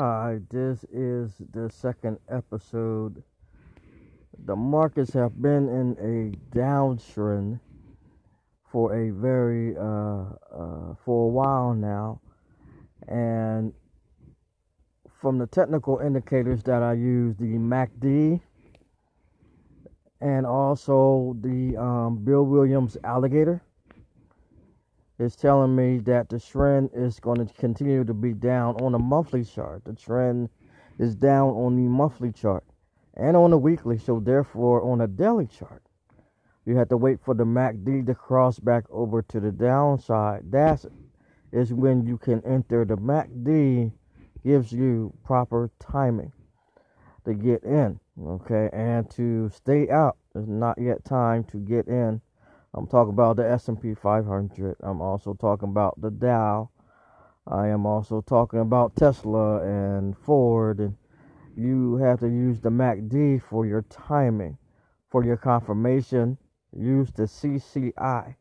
Hi, this is the second episode. The markets have been in a downtrend for a very uh, uh, for a while now, and from the technical indicators that I use, the MACD and also the um, Bill Williams alligator is telling me that the trend is going to continue to be down on the monthly chart. The trend is down on the monthly chart and on the weekly, so therefore on a daily chart. You have to wait for the MACD to cross back over to the downside. That is when you can enter. The MACD gives you proper timing to get in, okay, and to stay out. It's not yet time to get in I'm talking about the S&P 500. I'm also talking about the Dow. I am also talking about Tesla and Ford and you have to use the MACD for your timing. For your confirmation, use the CCI.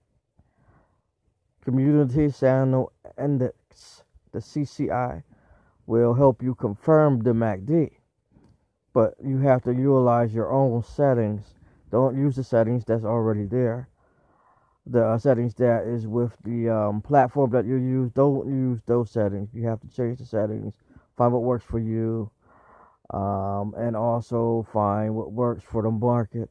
Commodity Channel Index, the CCI, will help you confirm the MACD. But you have to utilize your own settings. Don't use the settings that's already there the uh, settings that is with the um, platform that you use. Don't use those settings. You have to change the settings, find what works for you, um, and also find what works for the market.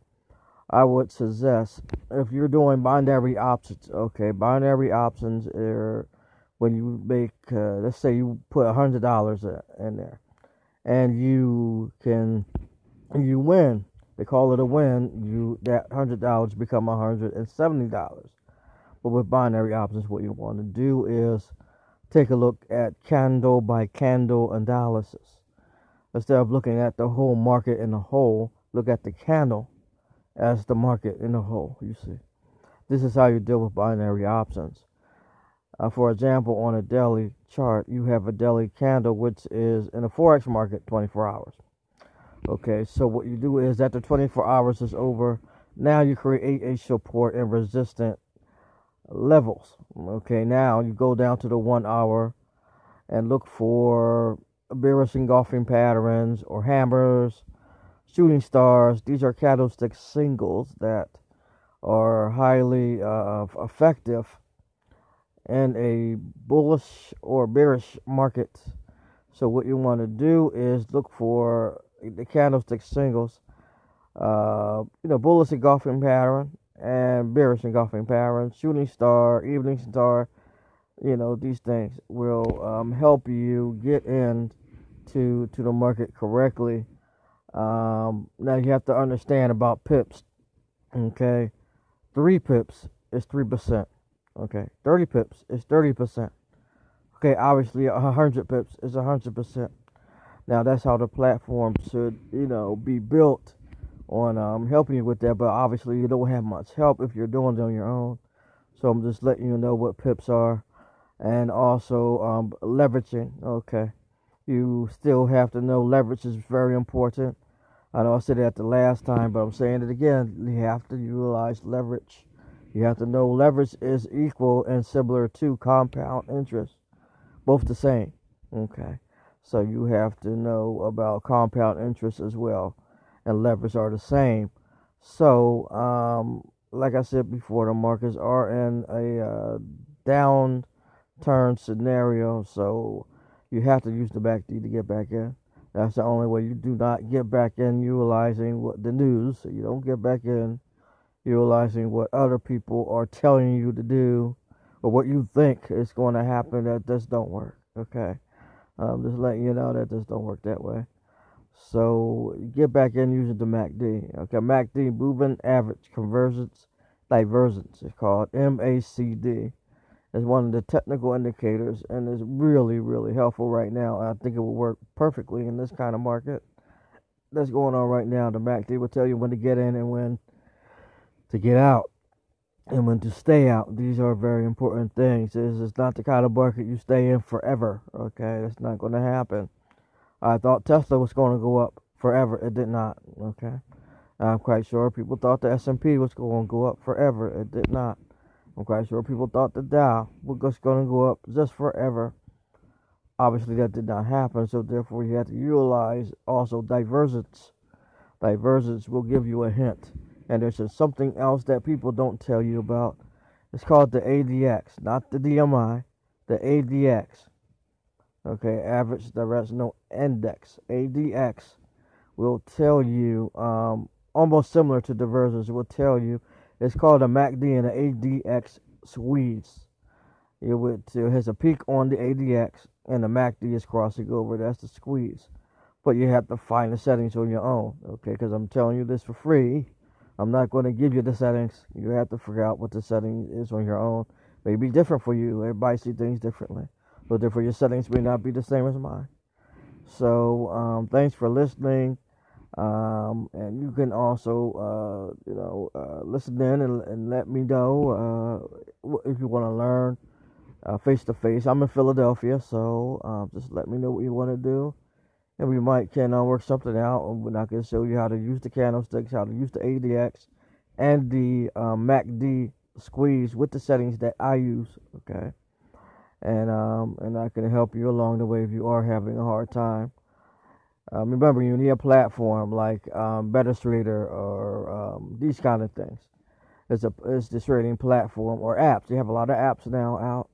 I would suggest if you're doing binary options, okay, binary options are when you make, uh, let's say you put a hundred dollars in there, and you can, you win they call it a win, you that hundred dollars become hundred and seventy dollars. But with binary options, what you want to do is take a look at candle by candle analysis. Instead of looking at the whole market in a whole, look at the candle as the market in a whole. You see, this is how you deal with binary options. Uh, for example, on a daily chart, you have a daily candle, which is in a forex market 24 hours. Okay, so what you do is after 24 hours is over, now you create a support and resistant levels. Okay, now you go down to the one hour and look for bearish engulfing patterns or hammers, shooting stars. These are candlestick singles that are highly uh, effective in a bullish or bearish market. So what you want to do is look for the candlestick singles, uh, you know, bullish engulfing pattern and bearish engulfing pattern, shooting star, evening star, you know, these things will um, help you get in to to the market correctly. Um, now you have to understand about pips. Okay, three pips is three percent. Okay, thirty pips is thirty percent. Okay, obviously a hundred pips is a hundred percent. Now that's how the platform should, you know, be built on um, helping you with that. But obviously, you don't have much help if you're doing it on your own. So I'm just letting you know what pips are, and also um, leveraging. Okay, you still have to know leverage is very important. I know I said that the last time, but I'm saying it again. You have to utilize leverage. You have to know leverage is equal and similar to compound interest, both the same. Okay. So you have to know about compound interest as well, and leverage are the same. So, um, like I said before, the markets are in a uh, downturn scenario, so you have to use the MACD to get back in. That's the only way you do not get back in utilizing what the news. So you don't get back in utilizing what other people are telling you to do or what you think is going to happen. That just don't work. Okay. Um, just letting you know that this don't work that way. So get back in using the MACD. Okay, MACD moving average convergence divergence is called MACD. It's one of the technical indicators and is really really helpful right now. I think it will work perfectly in this kind of market that's going on right now. The MACD will tell you when to get in and when to get out and when to stay out. These are very important things. This is not the kind of market you stay in forever. Okay, that's not going to happen. I thought Tesla was going to go up forever. It did not. Okay, I'm quite sure people thought the S&P was going to go up forever. It did not. I'm quite sure people thought the Dow was going to go up just forever. Obviously, that did not happen, so therefore you have to utilize also divergence. Divergence will give you a hint. And there's something else that people don't tell you about. It's called the ADX, not the DMI, the ADX. Okay, average directional index. ADX will tell you, um, almost similar to divergence, will tell you it's called a MACD and an ADX squeeze. It would it has a peak on the ADX and the MACD is crossing over. That's the squeeze. But you have to find the settings on your own, okay? Because I'm telling you this for free. I'm not going to give you the settings. You have to figure out what the setting is on your own. Maybe different for you. Everybody see things differently. So therefore, your settings may not be the same as mine. So um, thanks for listening. Um, and you can also, uh, you know, uh, listen in and, and let me know uh, if you want to learn face to face. I'm in Philadelphia, so um, just let me know what you want to do, and we might can uh, work something out. And I can show you how to use the candlesticks, how to use the ADX, and the um, MACD squeeze with the settings that I use. Okay, and um, and I can help you along the way if you are having a hard time. Um, remember, you need a platform like um, MetaTrader or um, these kind of things. It's a it's the trading platform or apps. You have a lot of apps now out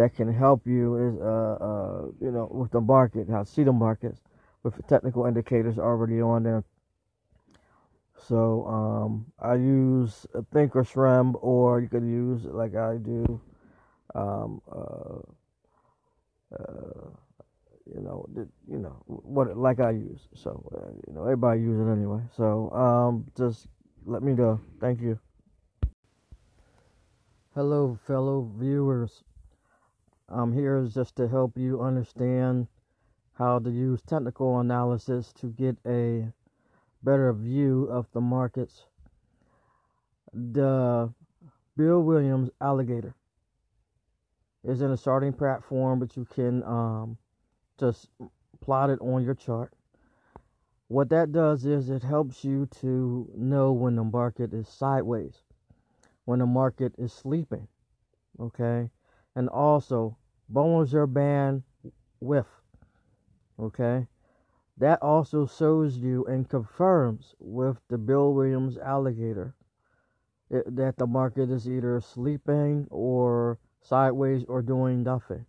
that can help you is uh, uh, you know with the market, how see the markets with technical indicators already on there. So um, I use Thinkorswim, or you could use like I do, um, uh, uh, you know, you know what like I use. So uh, you know everybody uses it anyway. So um, just let me know. Thank you. Hello, fellow viewers. I'm here just to help you understand how to use technical analysis to get a better view of the markets. The Bill Williams alligator is in a starting platform, but you can um, just plot it on your chart. What that does is it helps you to know when the market is sideways, when the market is sleeping, okay? And also Bollinger Band width. Okay, that also shows you and confirms with the Bill Williams alligator it, that the market is either sleeping or sideways or doing nothing.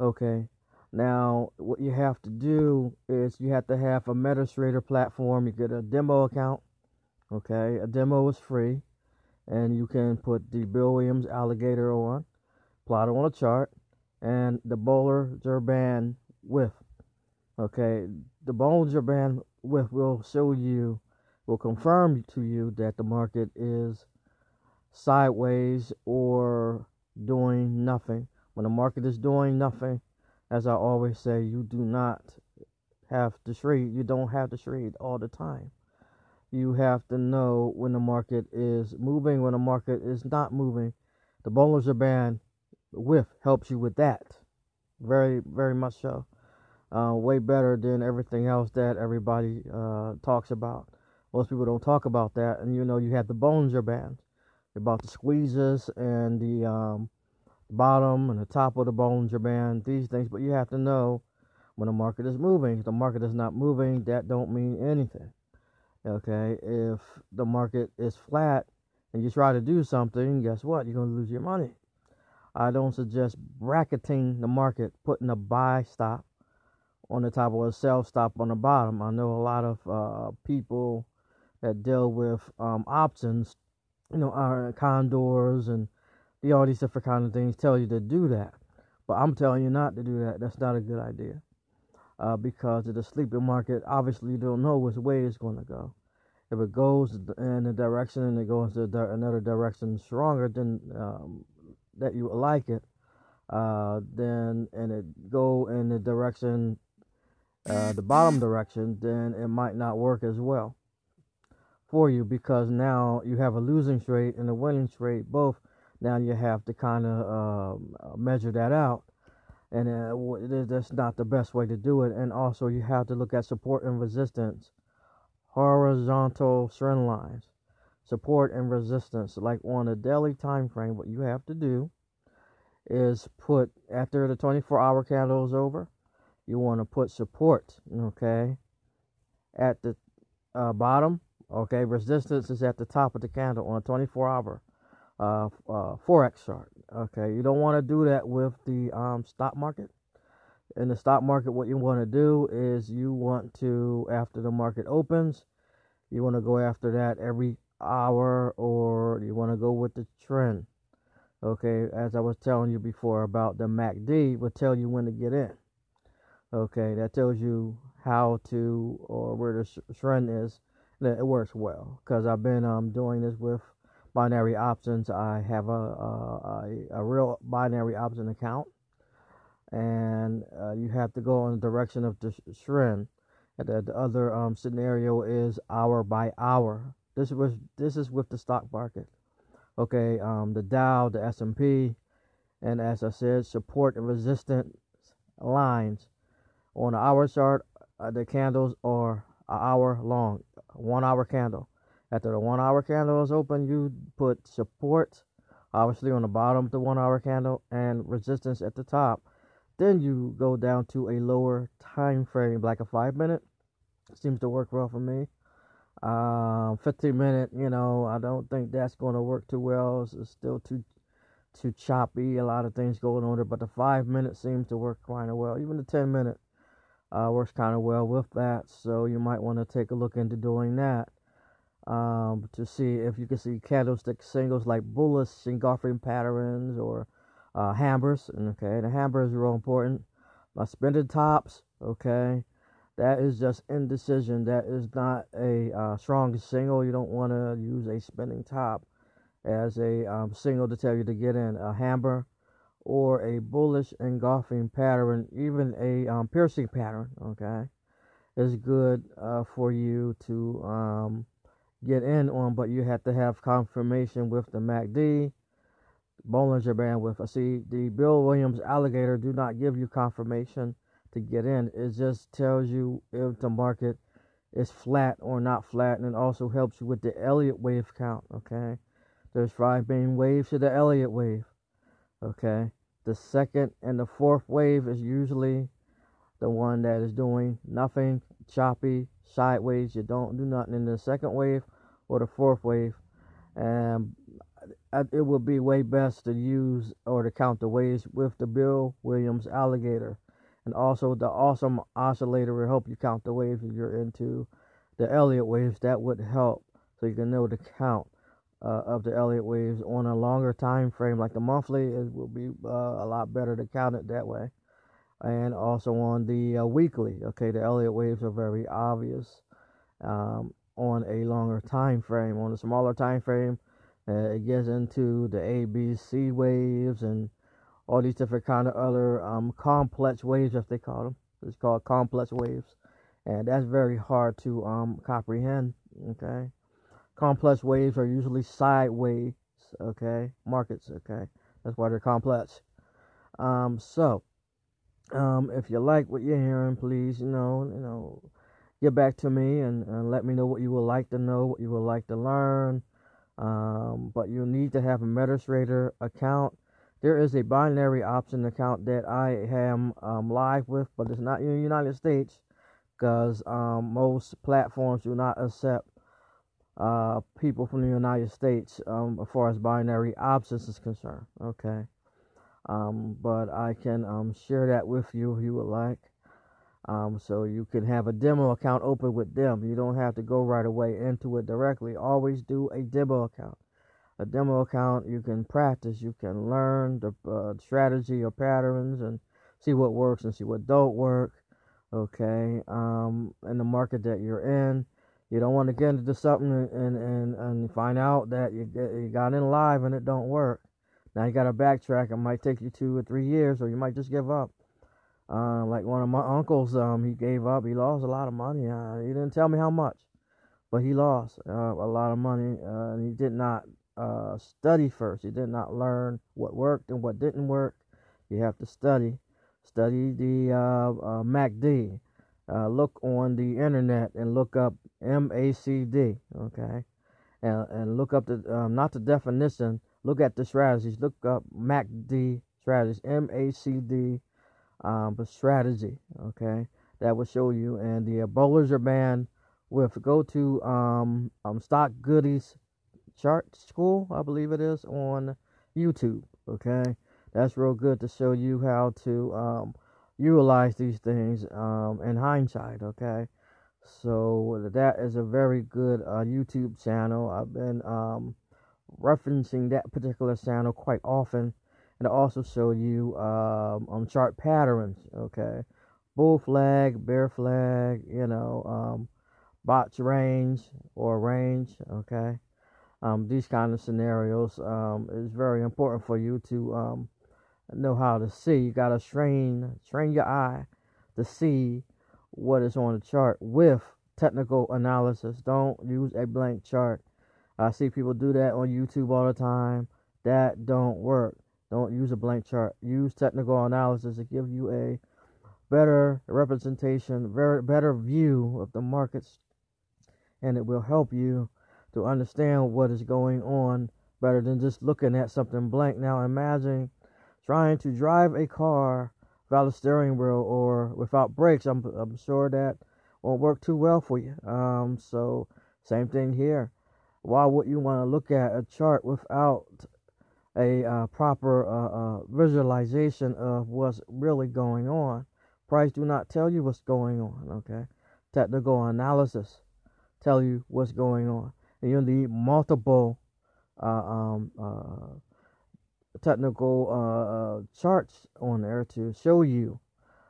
Okay, now what you have to do is you have to have a MetaTrader platform. You get a demo account. Okay, a demo is free, and you can put the Bill Williams alligator on, plot it on a chart, and the Bollinger Band width. Okay, the Bollinger Band width will show you, will confirm to you that the market is sideways or doing nothing. When the market is doing nothing, as I always say, you do not have to trade. You don't have to trade all the time. You have to know when the market is moving, when the market is not moving. The Bollinger Band width helps you with that. Very, very much so. Uh, way better than everything else that everybody uh, talks about. Most people don't talk about that, and you know you have the Bollinger Bands about the squeezes and the um, bottom and the top of the Bollinger Band, these things. But you have to know when the market is moving. If the market is not moving, that don't mean anything. Okay, if the market is flat and you try to do something, guess what? You're gonna lose your money. I don't suggest bracketing the market, putting a buy stop on the top or a sell stop on the bottom. I know a lot of uh, people that deal with um, options, you know, iron condors and the, all these different kind of things tell you to do that. But I'm telling you not to do that. That's not a good idea. Uh, because the sleeping market, obviously you don't know which way it's going to go. If it goes in a direction and it goes in another direction stronger, then um, that you like it, uh, then and it go in the direction, uh, the bottom direction, then it might not work as well for you because now you have a losing trade and a winning trade both. Now you have to kind of um, uh, measure that out, and uh, that's not the best way to do it. And also you have to look at support and resistance, horizontal trend lines support and resistance like on a daily time frame what you have to do is put after the 24 hour candle is over. You want to put support, okay, at the uh, bottom. Okay, resistance is at the top of the candle on a 24 hour uh, uh, forex chart. Okay, you don't want to do that with the um, stock market. In the stock market, what you want to do is you want to, after the market opens, you want to go after that every hour, or you want to go with the trend. Okay, as I was telling you before about the MACD, will tell you when to get in. Okay, that tells you how to or where the trend is and it works well because I've been um, doing this with binary options. I have a a, a real binary option account, and uh, you have to go in the direction of the trend. And the, the other um, scenario is hour by hour. This was this is with the stock market. Okay, um, the Dow, the S and P, and as I said, support and resistance lines on the hour chart. Uh, the candles are an hour long one hour candle. After the one hour candle is open, you put support obviously on the bottom of the one hour candle and resistance at the top. Then you go down to a lower time frame, like a five minute. Seems to work well for me. Um, 15 minute, you know, I don't think that's going to work too well. It's, still too too choppy. A lot of things going on there, but the five minute seems to work kind of well. Even the 10 minute uh, works kind of well with that. So you might want to take a look into doing that um, to see if you can see candlestick singles like bullish engulfing patterns or uh, hammers. Okay, the hammers are real important. My spinning tops. Okay, that is just indecision. That is not a uh, strong signal. You don't want to use a spinning top as a um, signal to tell you to get in. A hammer or a bullish engulfing pattern, even a um, piercing pattern, okay, is good uh, for you to um, get in on, but you have to have confirmation with the MACD, Bollinger Band width. I see the Bill Williams alligator do not give you confirmation to get in. It just tells you if the market is flat or not flat, and it also helps you with the Elliott wave count. Okay, there's five main waves to the Elliott wave. Okay, the second and the fourth wave is usually the one that is doing nothing, choppy, sideways. You don't do nothing in the second wave or the fourth wave. And it would be way best to use or to count the waves with the Bill Williams alligator. And also the awesome oscillator will help you count the waves if you're into the Elliott waves. That would help so you can know the count uh, of the Elliott waves on a longer time frame, like the monthly, it will be uh, a lot better to count it that way. And also on the uh, weekly, okay, the Elliott waves are very obvious um, on a longer time frame. On a smaller time frame, uh, it gets into the ABC waves and all these different kind of other um, complex waves, as they call them. It's called complex waves, and that's very hard to um, comprehend. Okay complex waves are usually sideways, okay? Markets, okay? That's why they're complex. Um, so, um, if you like what you're hearing, please, you know, you know, get back to me and, and let me know what you would like to know, what you would like to learn. Um, but you need to have a MetaTrader account. There is a binary option account that I am um, live with, but it's not in the United States because um, most platforms do not accept uh, people from the United States um, as far as binary options is concerned. Okay. Um, but I can um, share that with you if you would like. Um, so you can have a demo account open with them. You don't have to go right away into it directly. Always do a demo account. A demo account, you can practice, you can learn the uh, strategy or patterns and see what works and see what don't work. Okay. Um, in the market that you're in you don't want to get into something and, and, and find out that you, you got in live and it don't work. Now you got to backtrack. It might take you two or three years, or you might just give up. Uh, like one of my uncles, um, he gave up. He lost a lot of money. Uh, he didn't tell me how much, but he lost uh, a lot of money, uh, and he did not uh, study first. You did not learn what worked and what didn't work. You have to study. Study the uh, MACD uh, look on the internet and look up MACD, okay, and, and look up the um, not the definition, look at the strategies. Look up MACD strategies. M A C D, um, but strategy. Okay, that will show you. And the uh, Bollinger Band width go to um, um stock goodies chart school, I believe it is on YouTube. Okay, that's real good to show you how to um, utilize these things um, in hindsight. Okay, so that is a very good uh, YouTube channel. I've been um, referencing that particular channel quite often, and I also show you um, um chart patterns. Okay, bull flag, bear flag, you know, um, botch range or range. Okay, um, these kind of scenarios um, is very important for you to um, know how to see. You gotta train train your eye to see what is on the chart with technical analysis. Don't use a blank chart. I see people do that on YouTube all the time. That don't work. Don't use a blank chart. Use technical analysis to give you a better representation, very better view of the markets, and it will help you to understand what is going on better than just looking at something blank. Now imagine trying to drive a car without a steering wheel or without brakes. I'm I'm sure that won't work too well for you. Um, so same thing here why would you want to look at a chart without a uh, proper uh, uh, visualization of what's really going on? Price do not tell you what's going on. Okay, technical analysis tell you what's going on, you need multiple uh, um, uh, technical uh, charts on there to show you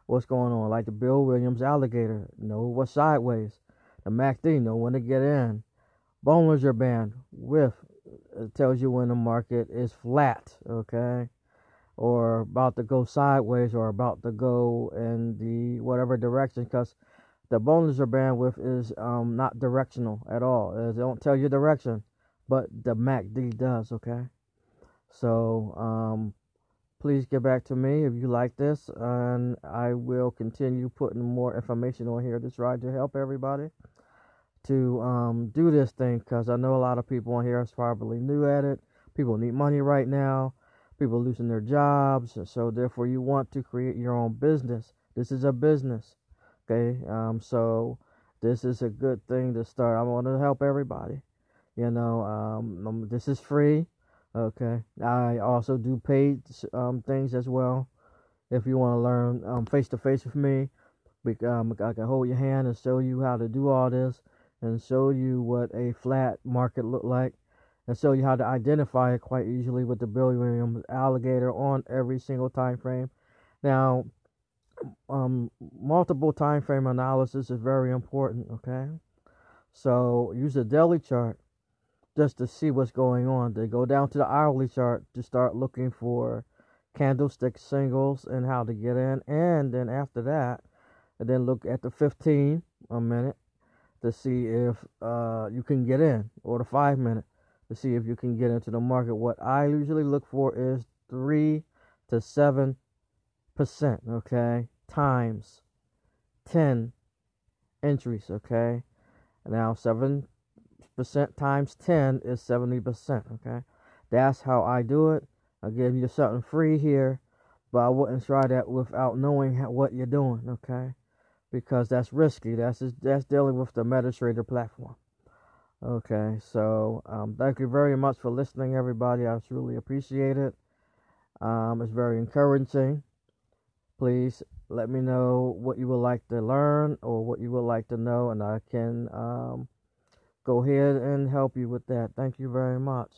what's going on. Like the Bill Williams alligator, know what's sideways. The MACD, know when to get in Bollinger Band width it tells you when the market is flat, okay, or about to go sideways or about to go in the whatever direction because the Bollinger Bandwidth is um, not directional at all. It don't tell you direction, but the MACD does, okay? So um, please get back to me if you like this, and I will continue putting more information on here to try to help everybody to um, do this thing because I know a lot of people on here are probably new at it. People need money right now. People losing their jobs. So therefore, you want to create your own business. This is a business. Okay. Um, so this is a good thing to start. I want to help everybody. You know, um, um, this is free. Okay. I also do paid um, things as well. If you want to learn face to face with me, um, I can hold your hand and show you how to do all this and show you what a flat market look like and show you how to identify it quite easily with the Bill alligator on every single time frame. Now, um, multiple time frame analysis is very important. Okay, so use a daily chart just to see what's going on. They go down to the hourly chart to start looking for candlestick singles and how to get in, and then after that, and then look at the 15 a minute to see if uh, you can get in, or the five minute to see if you can get into the market. What I usually look for is three to seven percent, okay, times ten entries, okay. Now seven percent times ten is seventy percent, okay. That's how I do it. I give you something free here, but I wouldn't try that without knowing how, what you're doing, okay because that's risky. That's just, that's dealing with the MetaTrader platform. Okay, so um, thank you very much for listening, everybody. I truly appreciate it. Um, it's very encouraging. Please let me know what you would like to learn or what you would like to know, and I can um, go ahead and help you with that. Thank you very much.